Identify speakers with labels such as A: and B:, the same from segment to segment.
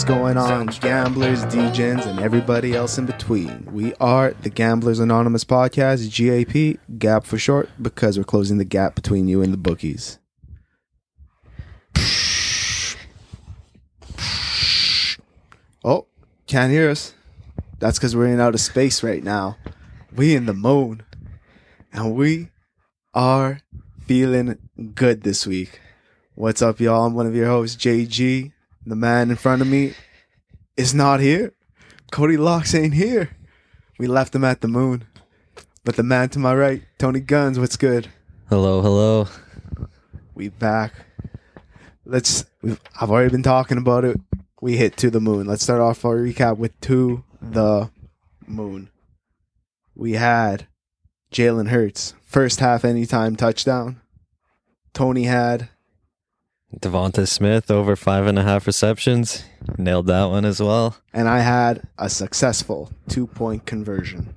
A: What's going on, gamblers, DJs, and everybody else in between? We are the Gamblers Anonymous Podcast, GAP, GAP for short, because we're closing the gap between you and the bookies. Oh, can't hear us. That's because we're in outer space right now. We in the moon. And we are feeling good this week. What's up, y'all? I'm one of your hosts, JG. The man in front of me is not here. Cody Locks ain't here. We left him at the moon. But the man to my right, TonyGunz, what's good?
B: Hello, hello.
A: We back. Let's. We've, I've already been talking about it. We hit to the moon. Let's start off our recap with to the moon. We had Jalen Hurts first half anytime touchdown. Tony had
B: Devonta Smith over five and a half receptions. Nailed that one as well.
A: and I had a successful two point conversion,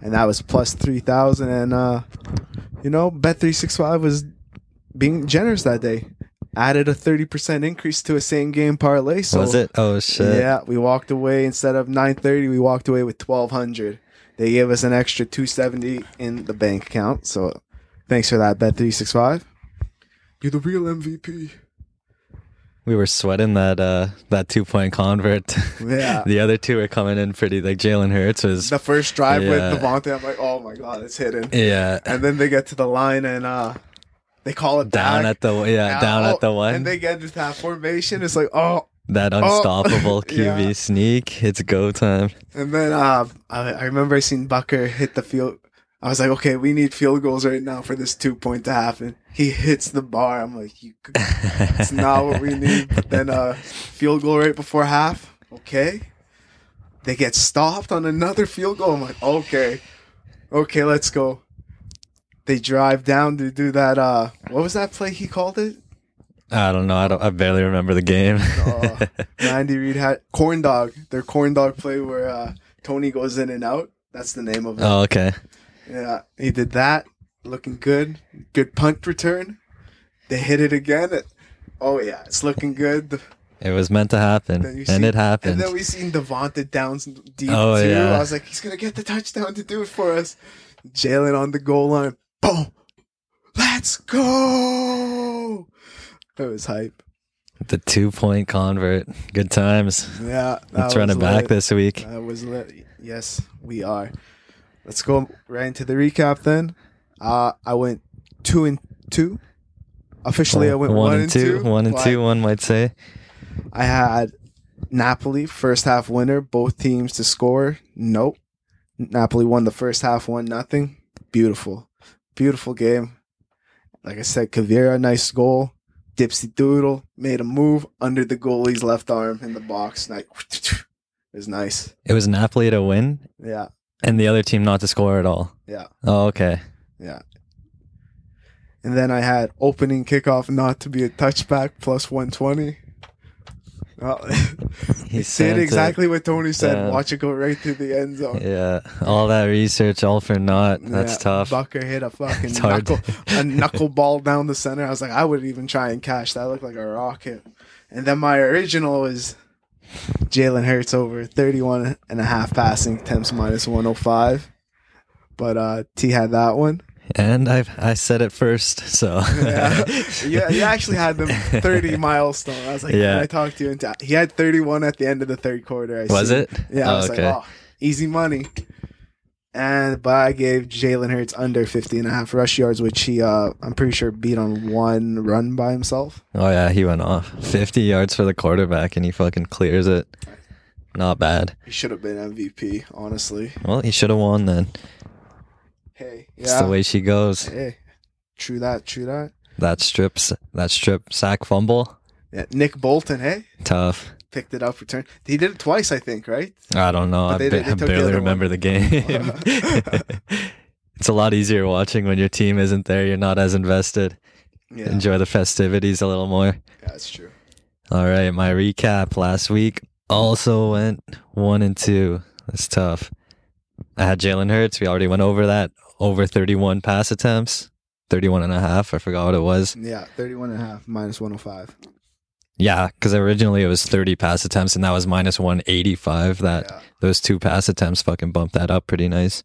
A: and that was plus three thousand. And uh, you know, Bet three six five was being generous that day. Added a thirty percent increase to a same game parlay. So
B: Was it? Oh shit.
A: Yeah, we walked away instead of nine thirty. We walked away with twelve hundred. They gave us an extra two seventy in the bank account. So thanks for that, Bet three six five. You're the real MVP.
B: We were sweating that uh that two point convert.
A: Yeah.
B: the other two were coming in pretty like Jalen Hurts was
A: The first drive
B: Yeah.
A: with Devontae, I'm like, oh my god, it's hidden.
B: Yeah.
A: and then they get to the line and uh they call it
B: Down
A: back.
B: at the yeah, down
A: Oh,
B: at the one.
A: and they get into that formation. It's like oh,
B: that unstoppable QB
A: yeah.
B: sneak. It's go time.
A: and then uh, I, I remember I seen Butker hit the field. I was like, okay, we need field goals right now for this two point to happen. He hits the bar. I'm like, you, it's not what we need. But then uh, field goal right before half. Okay, they get stopped on another field goal. I'm like, okay, okay, let's go. They drive down to do that. Uh, what was that play he called it?
B: I don't know. I don't I barely remember the game.
A: Oh, Andy Reid had corn dog. Their corn dog play where uh, Tony goes in and out. That's the name of it.
B: oh, okay.
A: Yeah, he did that. Looking good. Good punt return. They hit it again. It- oh yeah, it's looking good.
B: It was meant to happen. And
A: see-
B: it happened.
A: And then we seen Devonta Downs deep
B: Oh,
A: too.
B: yeah.
A: I was like, he's gonna get the touchdown to do it for us. Jalen on the goal line. Boom. Let's go. That was hype.
B: the two point convert. Good times.
A: Yeah. that
B: Let's run it back
A: lit.
B: this week.
A: That was lit. Yes, we are. Let's go right into the recap then. Uh, I went two and two. Officially, I went one, and two.
B: One and two, one might say.
A: I had Napoli first half winner. Both teams to score. Nope. Napoli won the first half, one nothing. Beautiful, beautiful game. Like I said, Kvara, nice goal. Dipsy Doodle made a move under the goalie's left arm in the box. Like, it was nice.
B: It was Napoli to win
A: Yeah,
B: and the other team not to score at all.
A: yeah.
B: Oh, okay.
A: Yeah. And then I had opening kickoff not to be a touchback plus 120. Well,
B: He
A: it exactly what Tony said.
B: down.
A: Watch it go right through the end zone.
B: Yeah. All that research, all for naught. That's
A: Yeah,
B: tough.
A: Butker hit a fucking knuckle, a knuckle ball down the center. I was like, I would even try and catch that. Looked like a rocket. And then my original is Jalen Hurts over 31 and a half passing attempts minus 105. But uh, T had that one.
B: And I I said it first, so
A: yeah, yeah, he actually had the 30 milestone. I was like, yeah. I talked to you into he had 31 at the end of the third quarter. I
B: was
A: see.
B: it?
A: Yeah, I
B: Oh,
A: was
B: okay.
A: like, oh, easy money. And but I gave Jalen Hurts under 50 and a half rush yards, which he uh I'm pretty sure beat on one run by himself.
B: Oh yeah, he went off. Fifty yards for the quarterback and he fucking clears it. Not bad.
A: He should have been MVP, honestly.
B: Well, he should have won then.
A: Hey,
B: It's
A: yeah.
B: the way she goes.
A: Hey, true that, true that.
B: That strips that strip sack fumble.
A: Yeah, Nick Bolton, hey,
B: Tough.
A: Picked it up, return. He did it twice, I think, right?
B: I don't know.
A: But
B: I,
A: they-
B: ba-
A: they
B: I
A: the
B: barely
A: other
B: remember the game. it's a lot easier watching when your team isn't there. You're not as invested.
A: Yeah,
B: Enjoy the festivities a little more.
A: yeah, that's true.
B: All right, my recap last week also went one and two. That's tough. I had Jalen Hurts. We already went over that. Over 31 pass attempts. 31 and a half. I forgot what it was.
A: Yeah, 31 and a half minus 105.
B: Yeah, because originally it was 30 pass attempts and that was minus 185. That
A: Yeah.
B: those two pass attempts fucking bumped that up pretty nice.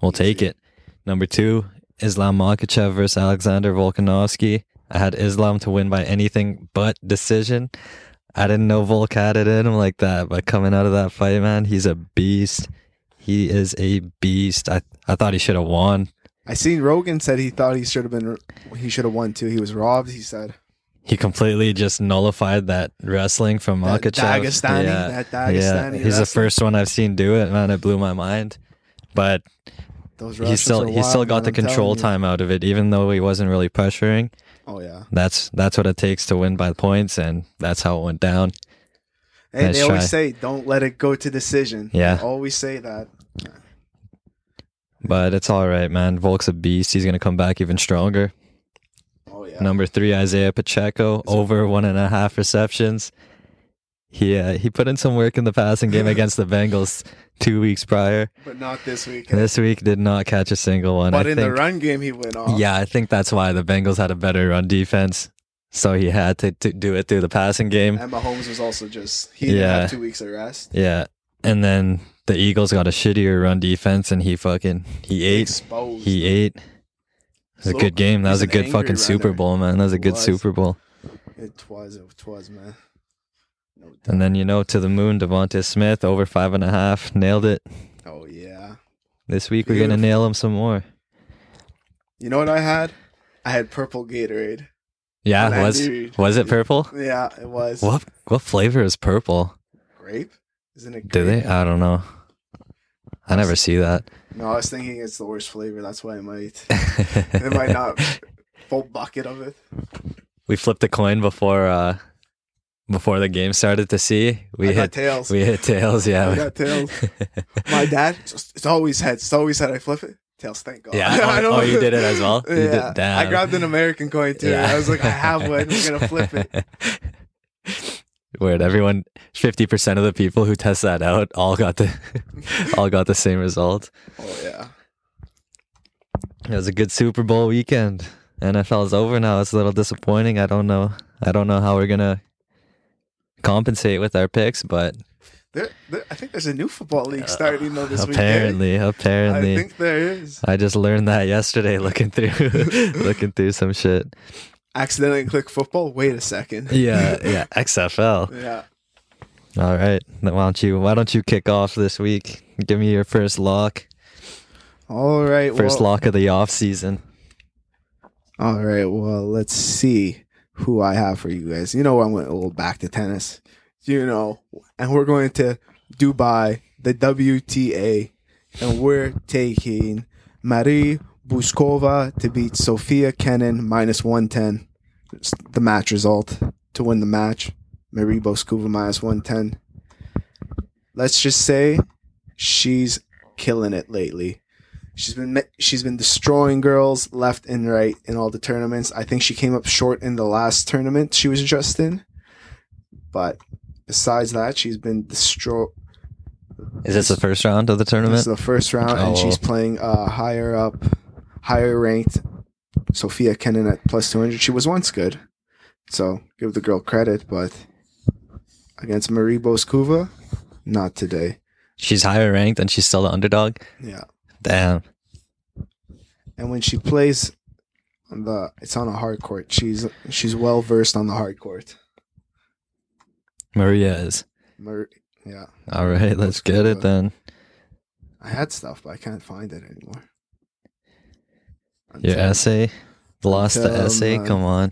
B: We'll take it. Number two, Islam Makhachev versus Alexander Volkanovski. I had Islam to win by anything but decision. I didn't know Volk had it in him like that, but coming out of that fight, man, he's a beast. He is a beast. I, I thought he should have won.
A: I seen Rogan said he thought he should have been he should have won too. He was robbed. He said
B: He completely just nullified that wrestling from
A: That
B: Makhachev.
A: Dagestani- that Dagestani
B: he's the first one I've seen do it, man. It blew my mind. But
A: those
B: he still he still got
A: man,
B: the
A: I'm
B: control time out of it, even though he wasn't really pressuring.
A: Oh yeah.
B: That's that's what it takes to win by points, and that's how it went down.
A: Hey,
B: Nice
A: they always say don't let it go to decision.
B: Yeah.
A: They always say that.
B: But it's all right, man. Volk's a beast. He's gonna come back even stronger.
A: Yeah.
B: Number three, Isaiah Pacheco, over one and a half receptions. He uh, he put in some work in the passing game against the Bengals two weeks prior.
A: But not this week.
B: This week did not catch a single one.
A: but
B: I
A: in
B: think,
A: the run game he went off.
B: yeah, I think that's why the Bengals had a better run defense, so he had to, to do it through the passing game.
A: And Mahomes was also just he didn't
B: Yeah.
A: have two weeks of rest.
B: Yeah, and then the Eagles got a shittier run defense, and he fucking he ate.
A: Exposed.
B: He ate. It was a good game. That was a good fucking Super. Bowl, man. That was a good
A: was.
B: Super Bowl.
A: It was. It was, man. No.
B: And then you know, to the moon, Devontae Smith over five and a half, nailed it.
A: oh yeah.
B: This week we're gonna nail him some more.
A: You know what I had? I had purple Gatorade.
B: Yeah, was
A: Reid.
B: was it purple?
A: Yeah, it was.
B: What what flavor is purple?
A: Grape? Isn't it?
B: Do they? I don't know. I never see that.
A: No, I was thinking it's the worst flavor. That's why I might. It might not. Full bucket of it.
B: we flipped a coin before uh before the game started to see. We
A: I got
B: hit
A: tails.
B: we hit tails. Yeah.
A: I got tails. My dad, it's, always heads. It's always head. I flip it. Tails. Thank God.
B: Yeah.
A: I
B: Oh, oh, you did it as well? You did-
A: Yeah. I grabbed an American coin too. I was like, I have one. I'm gonna flip it.
B: Weird. Everyone, fifty percent of the people who test that out all got the all got the same result.
A: Oh yeah.
B: It was a good Super Bowl weekend. NFL's over now. It's a little disappointing. I don't know. I don't know how we're gonna compensate with our picks, but
A: There, there, I think there's a new football league starting though this weekend.
B: apparently, apparently,
A: I think there is.
B: I just learned that yesterday looking through looking through some shit.
A: Accidentally click football. Wait a second.
B: Yeah, yeah, XFL.
A: Yeah.
B: All right. Then why don't you why don't you kick off this week? Give me your first lock.
A: All right.
B: First
A: well,
B: lock of the off season.
A: All right. Well, let's see who I have for you guys. You know, I went a little back to tennis. You know, and we're going to Dubai, the WTA, and we're taking Marie Bouzkova to beat Sofia Kenin minus 110. The match result to win the match. Marie Bouzkova minus 110. Let's just say she's killing it lately. She's been she's been destroying girls left and right in all the tournaments. I think she came up short in the last tournament she was just in, but besides that, she's been destroy.
B: Is this the first round of the
A: This
B: tournament?
A: is the first round, and
B: Oh.
A: she's playing uh, higher up, higher ranked Sofia Kenin at plus two hundred. She was once good, so give the girl credit, but against Marie Bouzkova, not today.
B: She's higher ranked and she's still the underdog.
A: Yeah.
B: Damn.
A: and when she plays on the it's on a hard court she's she's well versed on the hard court
B: Maria is.
A: Mer- yeah
B: All right, let's get it then.
A: i had stuff but i can't find it anymore
B: Your essay. Lost the essay. Come on.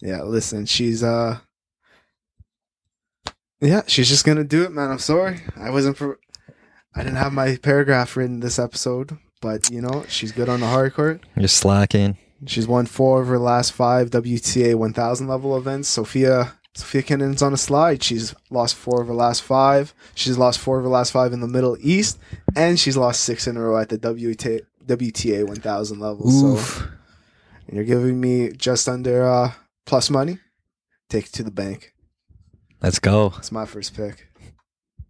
A: yeah listen she's uh yeah she's just gonna do it man i'm sorry i wasn't for i didn't have my paragraph written this episode but you know she's good on the hard court
B: You're slacking.
A: She's won four of her last five WTA 1000 level events. Sofia Sofia Kenin's on a slide. She's lost four of her last five. She's lost four of her last five in the Middle East, and she's lost six in a row at the WTA WTA 1000 level. So
B: Oof.
A: and you're giving me just under uh, plus money. Take it to the bank.
B: Let's go.
A: That's my first pick.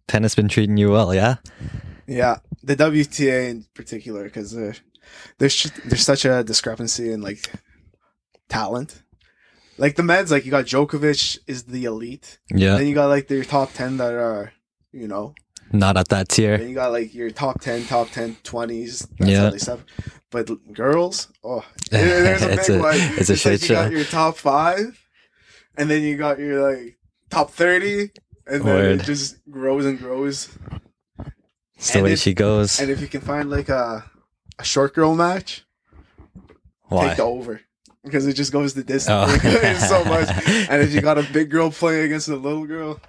B: Tennis been treating you well, yeah?
A: Yeah, the WTA in particular because there's there's such a discrepancy in like talent. Like the meds, like you got Djokovic is the elite.
B: Yeah,
A: Then you got like your top ten that are, you know.
B: Not at that tier.
A: Then you got like your top ten, top 10, 20s. That's
B: Yeah.
A: stuff. But girls, oh, there's a
B: It's
A: big
B: a-
A: one.
B: it's a
A: like
B: shit
A: you
B: show.
A: got your top five, and then you got your like top thirty, and then
B: Word.
A: it just grows and grows.
B: It's the
A: And
B: way
A: if-
B: she goes.
A: And if you can find like a a short girl match,
B: Why?
A: take the over because it just goes the distance
B: Oh.
A: So much. And if you got a big girl playing against a little girl,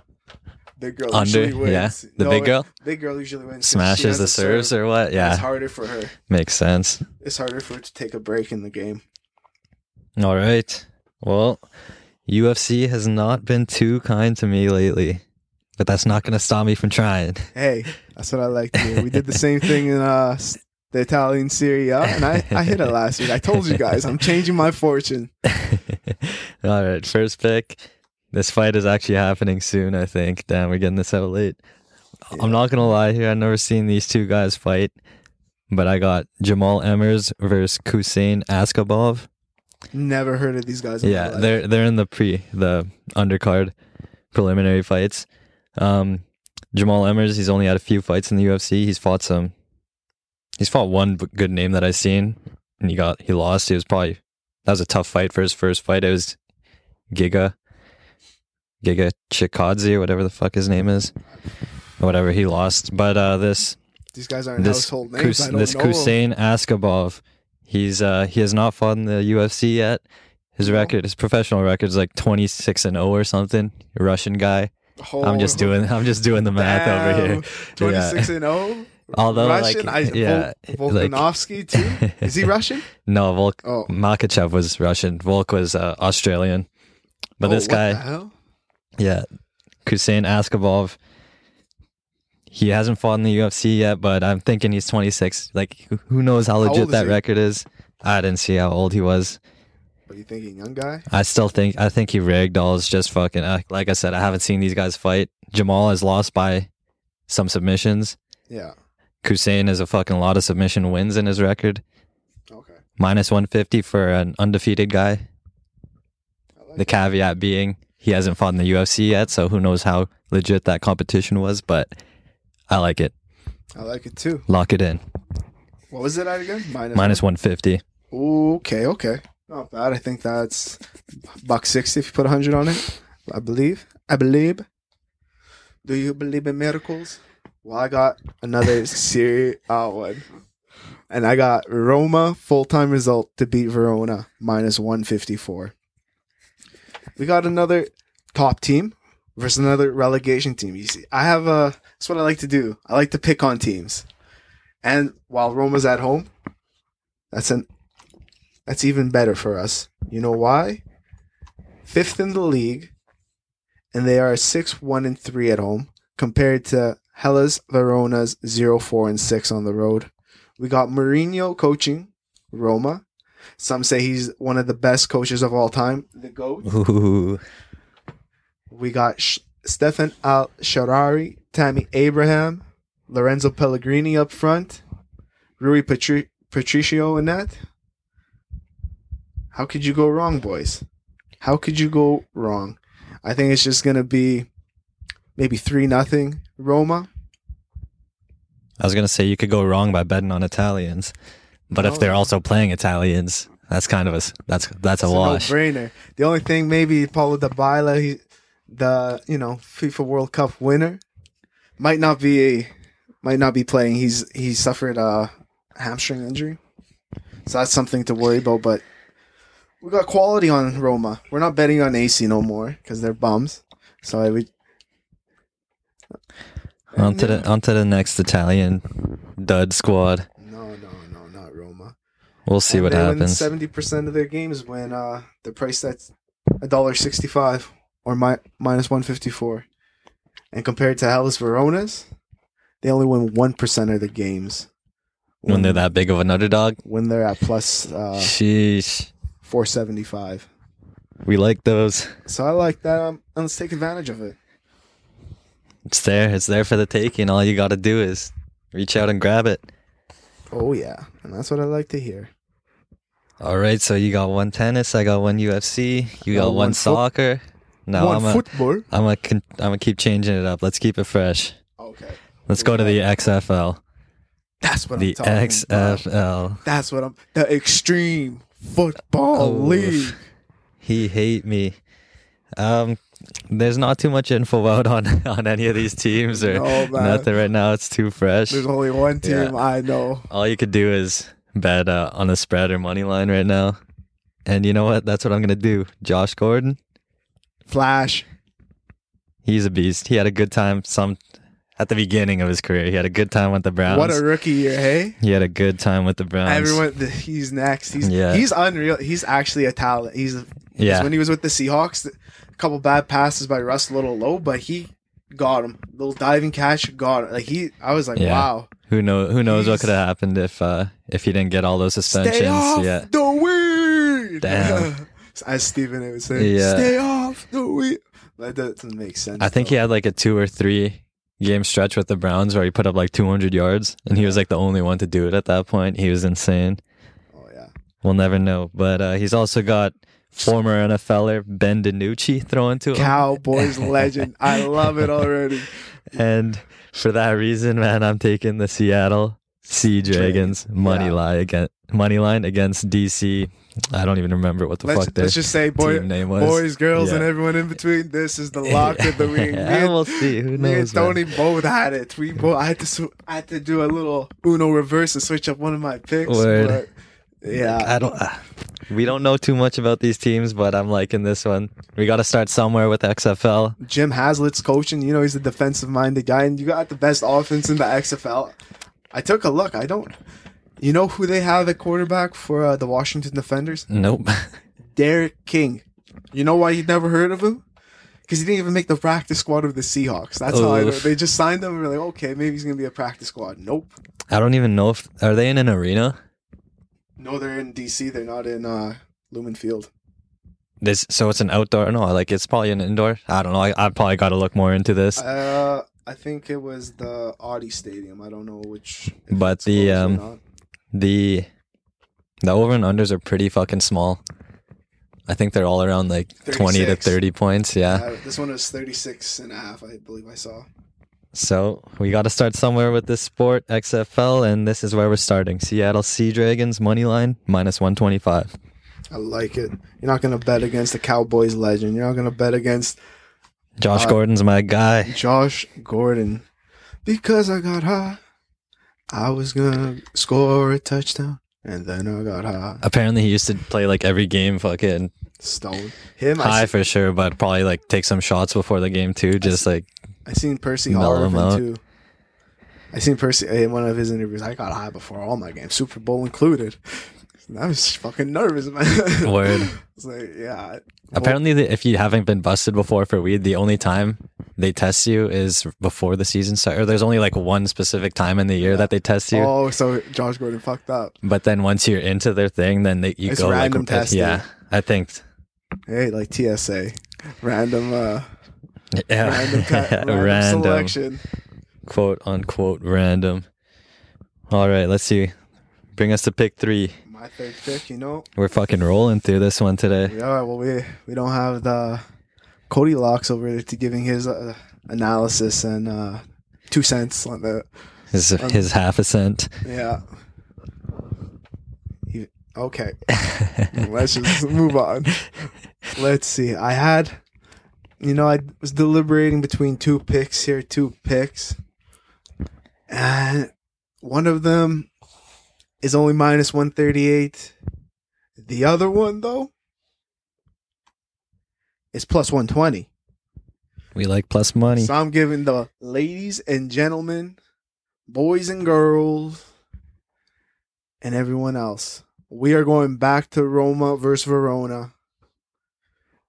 A: big girl
B: Under,
A: usually wins.
B: yeah. The big girl
A: big girl usually wins.
B: smashes the
A: a serve.
B: serves or what? Yeah, it's
A: harder for her.
B: makes sense.
A: It's harder for her to take a break in the game.
B: All right. Well, UFC has not been too kind to me lately, but that's not going to stop me from trying.
A: Hey, that's what I like to. We did the same thing in uh, the Italian Serie A, and I, I hit it last week. I told you guys, I'm changing my fortune.
B: All right, first pick. This fight is actually happening soon, I think. Damn, we're getting this out late. I'm not going to lie here. I've never seen these two guys fight, but I got Jamall Emmers versus Hussein Askhabov.
A: Never heard of these guys. in
B: Yeah, they're they're in the pre the undercard preliminary fights. Um, Jamall Emmers, he's only had a few fights in the UFC. He's fought some. He's fought one good name that I've seen, and he got he lost. He was probably that was a tough fight for his first fight. It was Giga, Giga Chikadze or whatever the fuck his name is, whatever he lost. But uh, this
A: These guys aren't
B: this
A: household names.
B: Kus-
A: I don't
B: this. Hussein Askhabov, he's uh he has not fought in the UFC yet. His record, his professional record is like twenty six and zero or something. Russian guy. I'm just
A: Oh,
B: doing I'm just doing the math over here.
A: damn. 26 and 0.
B: Although,
A: Russian,
B: like,
A: I,
B: yeah,
A: Vol-
B: like-
A: Volkanovski too. Is he Russian?
B: No, Volk
A: Oh,
B: Makhachev was Russian. Volk was uh, Australian. But
A: Oh,
B: this
A: what
B: guy,
A: the hell?
B: Yeah, Hussein Askhabov, he hasn't fought in the UFC yet, but I'm thinking he's 26. Like, who- knows how legit
A: is
B: that
A: he?
B: record is? I didn't see how old he was.
A: Are you thinking, young guy?
B: I still think I think he rigged all is just fucking. Uh, like I said, I haven't seen these guys fight. Jamall has lost by some submissions.
A: Yeah.
B: Hussein has a fucking lot of submission wins in his record.
A: Okay.
B: Minus 150 for an undefeated guy.
A: Like
B: The caveat being he hasn't fought in the UFC yet, so who knows how legit that competition was, but I like it.
A: I like it too.
B: Lock it in.
A: What was it at again? Minus.
B: Minus 150.
A: Okay, okay. Not bad. I think that's buck sixty if you put a hundred on it. I believe. I believe. Do you believe in miracles? Well, I got another Serie A one. And I got Roma full time result to beat Verona minus one fifty four. We got another top team versus another relegation team. You see, I have a that's what I like to do. I like to pick on teams. And while Roma's at home, that's an that's even better for us. You know why? Fifth in the league, and they are six one and three at home compared to Hellas Verona's 0 4 and six on the road. We got Mourinho coaching Roma. Some say he's one of the best coaches of all time. The goat.
B: Ooh.
A: We got Sh- Stephan El Shaarawy, Tammy Abraham, Lorenzo Pellegrini up front, Rui Patri- Patricio in that. How could you go wrong, boys? How could you go wrong? I think it's just gonna be maybe three nothing Roma.
B: I was going to say you could go wrong by betting on Italians, but if
A: oh.
B: they're also playing Italians, that's kind of a that's that's a
A: It's
B: wash.
A: no brainer. The only thing maybe Paulo Dybala, he, the you know FIFA World Cup winner, might not be might not be playing. He's he suffered a hamstring injury, so that's something to worry about. But we got quality on Roma. We're not betting on AC no more because they're bums. So I would.
B: On to the on to the next Italian dud squad.
A: No, no, no, not Roma.
B: We'll see
A: And
B: what
A: they
B: happens.
A: Seventy percent of their games when uh, they're priced at a dollar sixty-five or mi- minus one fifty-four, and compared to Hellas Verona's, they only win one percent of the games
B: when they're that big of an underdog.
A: when they're at plus uh,
B: Sheesh.
A: four seventy-five.
B: We like those.
A: So I like that. Um, and let's take advantage of it.
B: It's there. It's there for the taking. All you got to do is reach out and grab it.
A: Oh yeah, and that's what I like to hear.
B: All right, so you got one tennis, I got one UFC, you got
A: Uh,
B: one,
A: one
B: soccer. No,
A: One
B: I'm a,
A: football.
B: I'm a, I'm gonna keep changing it up. Let's keep it fresh.
A: Okay.
B: Let's go to the XFL.
A: That's what
B: The
A: I'm talking about.
B: XFL.
A: That's what I'm. The Extreme Football
B: Oh.
A: League.
B: He hate me. Um, there's not too much info out on on any of these teams or
A: No,
B: nothing right now. It's too fresh.
A: There's only one team
B: Yeah.
A: I know.
B: All you could do is bet uh, on the spread or money line right now. And you know what? That's what I'm gonna do. Josh Gordon,
A: Flash.
B: he's a beast. He had a good time. Some at the beginning of his career, he had a good time with the Browns.
A: What a rookie year, hey?
B: he had a good time with the Browns.
A: Everyone, he's next. He's
B: Yeah.
A: he's unreal. He's actually a talent. He's
B: yeah,
A: when he was with the Seahawks, a couple bad passes by Russ, a little low, but he got him. Little diving catch, got it. Like he, I was like,
B: Yeah.
A: wow.
B: who know who knows what could have happened if uh if he didn't get all those suspensions.
A: Stay off
B: Yeah,
A: the weed.
B: Damn.
A: As Stephen would say,
B: Yeah.
A: stay off the weed. That doesn't make sense.
B: I think he had like a two or three game stretch with the Browns where he put up like 200 yards, and he was like the only one to do it at that point. He was insane.
A: Oh yeah.
B: We'll never know. But uh, he's also got former NFLer Ben DiNucci throwing to him.
A: Cowboys legend. I love it already.
B: And for that reason, man, I'm taking the Seattle Sea Dragons money
A: Yeah.
B: line against money line against DC. I don't even remember what the
A: Let's,
B: fuck their
A: let's just say, boy,
B: team name was.
A: boys, girls, and everyone in between. This is the lock of the week.
B: Yeah, we'll see. Who
A: Me and
B: knows? man?
A: Both had it. We both. I had to. I had to do a little Uno reverse and switch up one of my picks.
B: Word.
A: But yeah,
B: I don't. Uh, we don't know too much about these teams, but I'm liking this one. We got to start somewhere with XFL.
A: Jim Haslett's coaching. You know, he's a defensive-minded guy, and you got the best offense in the XFL. I took a look. I don't. You know who they have at quarterback for uh, the Washington Defenders?
B: Nope.
A: Derek King. You know why you never heard of him? Because he didn't even make the practice squad of the Seahawks. That's how I know. They just signed him and were like, okay, maybe he's gonna be a practice squad. Nope.
B: I don't even know if are they in an arena.
A: No, they're in DC. They're not in uh, Lumen Field.
B: This so it's an outdoor. No, like it's probably an indoor. I don't know. I, I probably got to look more into this.
A: Uh, I think it was the Audi Stadium. I don't know which.
B: But the, um. The the over and unders are pretty fucking small. I think they're all around like 20 to 30 points. Yeah.
A: Uh, this one was 36 and a half, I believe I saw.
B: So we got to start somewhere with this sport, XFL, and this is where we're starting. Seattle Sea Dragons money line minus 125.
A: I like it. You're not gonna bet against the Cowboys legend. You're not gonna bet against
B: Josh
A: Uh,
B: Gordon's my guy.
A: Josh Gordon because I got high. I was gonna score a touchdown, and then I got high.
B: Apparently, he used to play like every game, fucking
A: Stone him. I,
B: high
A: see,
B: for sure, but probably like take some shots before the game too. Just like
A: I seen Percy
B: mellow him
A: Harvin
B: out.
A: too. I seen Percy in one of his interviews. I got high before all my games, Super Bowl included. I was fucking nervous, man.
B: Word.
A: It's like, yeah.
B: apparently, the, if you haven't been busted before for weed, the only time they test you is before the season starts. Or there's only like one specific time in the year that they test you.
A: Oh, so Josh Gordon fucked up.
B: But then once you're into their thing, then they you
A: It's
B: go
A: random
B: like
A: testing.
B: yeah. I think
A: Hey, like TSA, random, uh,
B: yeah,
A: random, ca- random,
B: random
A: selection.
B: quote unquote random. All right, let's see. Bring us to pick three.
A: My third pick, you know.
B: We're fucking rolling through this one today.
A: Yeah, well, we we don't have the Cody Locks over there to giving his uh, analysis and uh, two cents on the
B: His his half a cent.
A: yeah. He- okay, let's just move on. Let's see. I had, you know, I was deliberating between two picks here, two picks, and one of them is only minus one thirty eight. The other one, though, is plus one twenty.
B: We like plus money.
A: So I'm giving the ladies and gentlemen, boys and girls, and everyone else. We are going back to Roma versus Verona.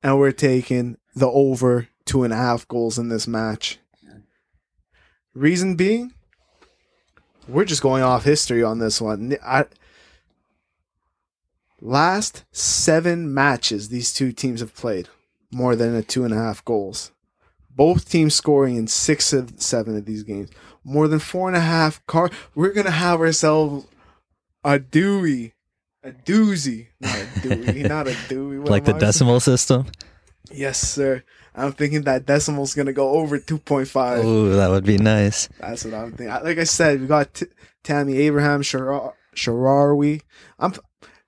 A: And we're taking the over two and a half goals in this match. Reason being, we're just going off history on this one. I, last seven matches these two teams have played, more than a two and a half goals both teams scoring in six of seven of these games. More than four and a half car. We're gonna have ourselves a Dewey A doozy. Not a doozy. not a doozy. What
B: like the
A: am I saying?
B: decimal system.
A: Yes, sir. I'm thinking that decimal's gonna go over 2.5.
B: Ooh, that would be nice.
A: That's what I'm thinking. Like I said, we got T- Tammy Abraham, Shaarawy. I'm.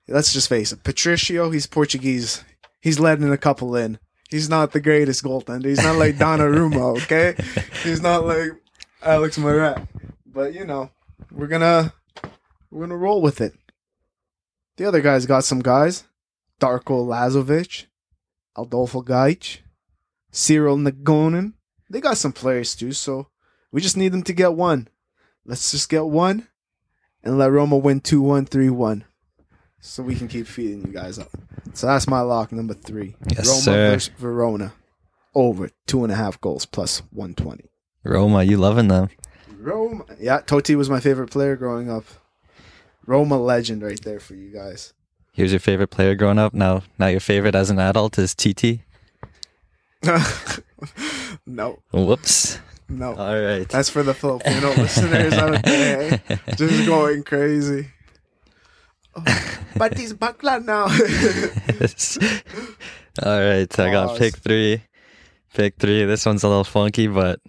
A: Let's just face it. Patricio, he's Portuguese. He's letting a couple in. He's not the greatest goaltender. He's not like Donnarumma, okay? He's not like Alex Meret. But you know, we're gonna we're gonna roll with it. The other guys got some guys. Darko Lazovic, Adolfo Gaich, Cyril Ngonge. They got some players too, so we just need them to get one. Let's just get one and let Roma win 2 1 3 1. So we can keep feeding you guys up. So that's my lock number three.
B: Yes,
A: Roma
B: sir.
A: versus Verona. Over two and a half goals plus 120.
B: Roma, you loving them?
A: Roma. Yeah, Totti was my favorite player growing up. Roma legend right there for you guys.
B: Here's your favorite player growing up. Now, now your favorite as an adult is TT.
A: no,
B: Whoops.
A: no.
B: All right.
A: That's for the Filipino listeners out there. Just going crazy. Oh, but he's bakla now.
B: All right. I got pick three. Pick three. This one's a little funky, but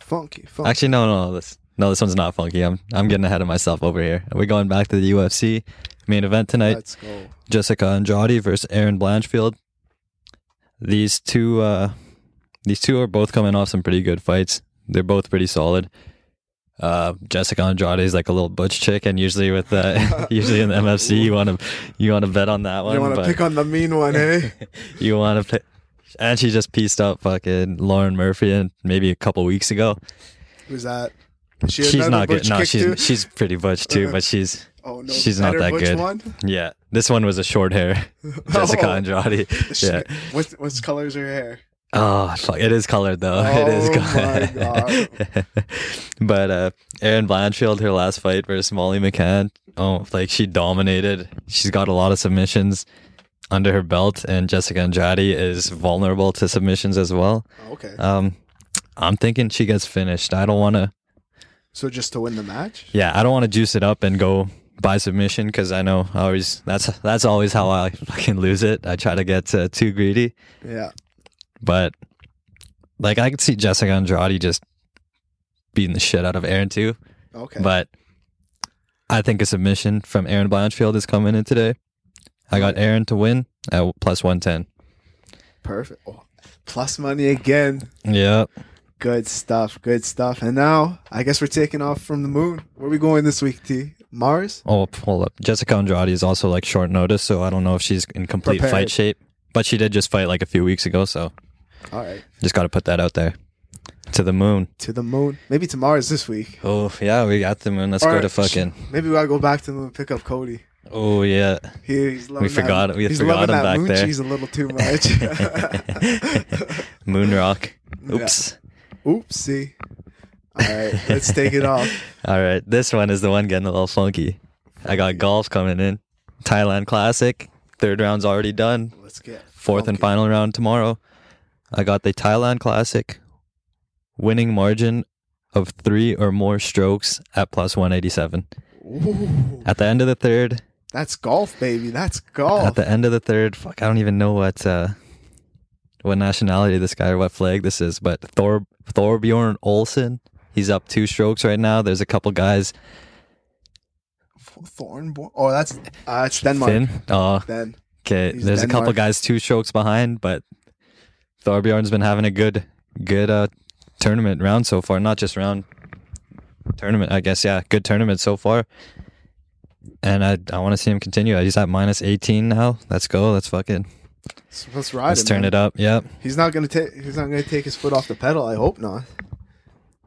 A: funky, funky.
B: actually, no, no, this no, this one's not funky. I'm I'm getting ahead of myself over here. We're going back to the UFC main event tonight.
A: Let's go.
B: Jessica Andrade versus Erin Blanchfield. These two, uh, these two are both coming off some pretty good fights. They're both pretty solid. Uh, Jessica Andrade is like a little butch chick, and usually with uh, usually in the MFC, you want to you want to bet on that one.
A: You want to pick on the mean one, eh?
B: you want to pick. And she just pieced up fucking Lauren Murphy, and maybe a couple weeks ago.
A: Who's that? She
B: she's not good. No, she's
A: too?
B: she's pretty butch too, but she's
A: oh no,
B: she's not that good.
A: One?
B: yeah. This one was a short hair Jessica
A: Oh.
B: Andrade.
A: She-
B: Yeah.
A: What what color's her hair?
B: Oh fuck! It is colored though. it is
A: Oh,
B: colored. but uh, Erin Blanchfield, her last fight versus Molly McCann, oh, like she dominated. She's got a lot of submissions under her belt, and Jessica Andrade is vulnerable to submissions as well.
A: Oh, okay,
B: Um, I'm thinking she gets finished. I don't want to.
A: So just to win the match.
B: Yeah, I don't want to juice it up and go by submission because I know I always that's that's always how I fucking lose it. I try to get uh, too greedy.
A: Yeah,
B: But like I could see Jessica Andrade just beating the shit out of Erin too.
A: okay.
B: But I think a submission from Erin Blanchfield is coming in today. I got Erin to win at plus one ten.
A: Perfect. Oh, plus money again.
B: Yep.
A: Good stuff. Good stuff. And now I guess we're taking off from the moon. Where are we going this week, T? Mars?
B: Oh, hold up. Jessica Andrade is also like short notice, so I don't know if she's in complete
A: Prepared.
B: fight shape. But she did just fight like a few weeks ago, so
A: All right.
B: just got to put that out there. To the moon.
A: To the moon. Maybe to Mars this week.
B: Oh yeah, we got the moon. Let's
A: All
B: go
A: right.
B: to fucking.
A: Maybe we gotta go back to the moon and pick up Cody.
B: Oh yeah.
A: He, he's loving
B: We forgot-
A: That,
B: we
A: he's
B: forgot
A: loving
B: him
A: that
B: back
A: moon
B: there.
A: cheese a little too much.
B: Moon rock. Oops.
A: Oopsie. All right, let's take it off.
B: All right, this one is the one getting a little funky. I got golf coming in. Thailand Classic. Third round's already done.
A: Let's get
B: Fourth and final round tomorrow. I got the Thailand Classic winning margin of three or more strokes at plus 187.
A: Ooh,
B: At the end of the third,
A: that's golf, baby. That's golf.
B: at the end of the third, fuck, I don't even know what uh, what nationality this guy or what flag this is, but Thor Thorbjorn Olesen, he's up two strokes right now. There's a couple guys.
A: Thornborn. Oh, that's uh, it's Denmark.
B: Finn. Oh,
A: Then
B: okay.
A: He's
B: There's a couple guys two strokes behind, but Thorbjorn's been having a good, good uh, tournament round so far. Not just round tournament, I guess. Yeah, good tournament so far. And I, I want to see him continue. He's at minus 18 now. Let's go. Let's fucking
A: let's, let's ride
B: let's
A: him,
B: turn
A: man.
B: it up. Yep.
A: He's not gonna take. He's not gonna take his foot off the pedal. I hope not.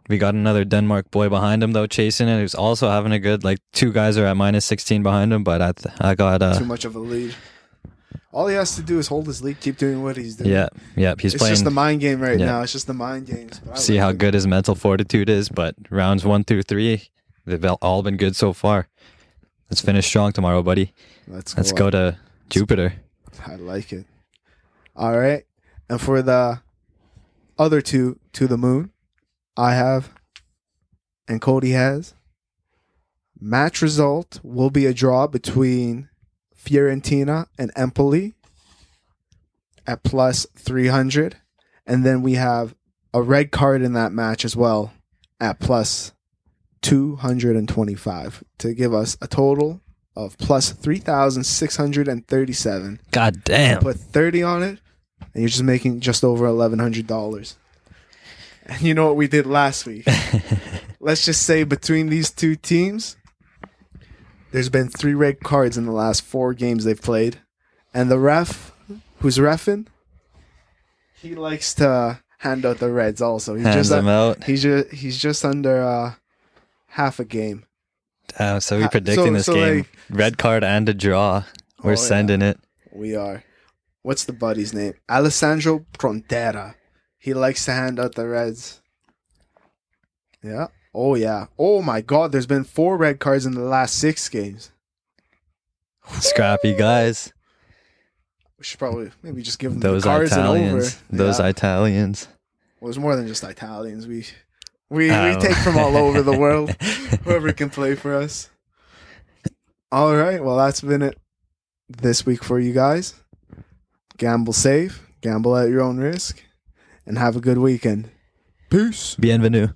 B: We got another Denmark boy behind him though, chasing it. Who's also having a good. Like two guys are at minus 16 behind him, but I I got uh
A: Too much of a lead. All he has to do is hold his lead, keep doing what he's doing.
B: yeah yeah he's
A: it's
B: playing.
A: It's just the mind game right
B: Yeah.
A: now. It's just the mind games.
B: See how good his mental fortitude is. But rounds one through three, they've all been good so far. Let's finish strong tomorrow, buddy.
A: Let's
B: Let's
A: go.
B: go to Jupiter.
A: I like it. All right. And for the other two to the moon, I have and Cody has Match result will be a draw between Fiorentina and Empoli at plus 300. And then we have a red card in that match as well at plus 225 to give us a total of plus 3,637.
B: God damn.
A: Put 30 on it, and you're just making just over $1,100. And you know what we did last week? Let's just say between these two teams, there's been three red cards in the last four games they've played. And the ref, who's refing, he likes to hand out the reds also. He's
B: Hands
A: just
B: them out.
A: he's just he's just under uh, half a game.
B: Damn, so we're predicting
A: so-
B: this
A: so,
B: game.
A: like-
B: Red card and a draw. We're
A: Oh, yeah.
B: sending it.
A: We are. What's the buddy's name? Alessandro Prontera. He likes to hand out the reds. Yeah. Oh yeah. Oh my god, there's been four red cards in the last six games.
B: Scrappy guys.
A: We should probably maybe just give them
B: Those
A: the cards
B: Italians.
A: and over.
B: Those
A: yeah.
B: Italians.
A: well, it's more than just Italians. We we,
B: Oh.
A: we take from all over the world. Whoever can play for us. All right. Well, that's been it this week for you guys. Gamble safe, gamble at your own risk, and have a good weekend. Peace.
B: Bienvenue.